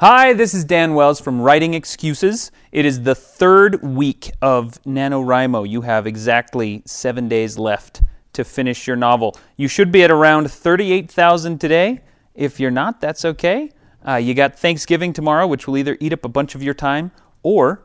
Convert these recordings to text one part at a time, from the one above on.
Hi, this is Dan Wells from Writing Excuses. It is the third week of NaNoWriMo. You have exactly seven days left to finish your novel. You should be at around 38,000 today. If you're not, that's okay. Uh, you got Thanksgiving tomorrow, which will either eat up a bunch of your time or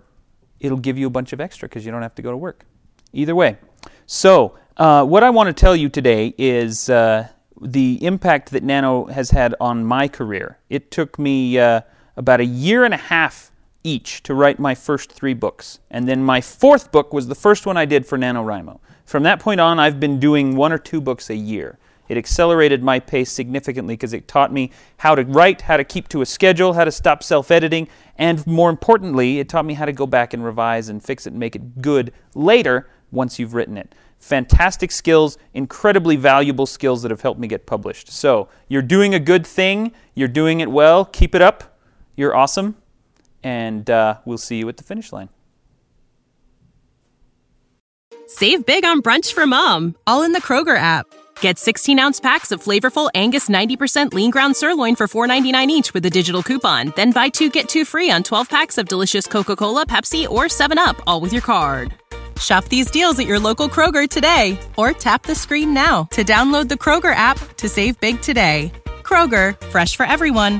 it'll give you a bunch of extra because you don't have to go to work. Either way. So, uh, what I want to tell you today is uh, the impact that Nano has had on my career. It took me uh, about a year and a half each to write my first three books. And then my fourth book was the first one I did for NaNoWriMo. From that point on, I've been doing one or two books a year. It accelerated my pace significantly because it taught me how to write, how to keep to a schedule, how to stop self editing, and more importantly, it taught me how to go back and revise and fix it and make it good later once you've written it. Fantastic skills, incredibly valuable skills that have helped me get published. So, you're doing a good thing, you're doing it well, keep it up. You're awesome, and uh, we'll see you at the finish line. Save big on brunch for mom, all in the Kroger app. Get 16 ounce packs of flavorful Angus 90% lean ground sirloin for $4.99 each with a digital coupon. Then buy two get two free on 12 packs of delicious Coca Cola, Pepsi, or 7UP, all with your card. Shop these deals at your local Kroger today or tap the screen now to download the Kroger app to save big today. Kroger, fresh for everyone.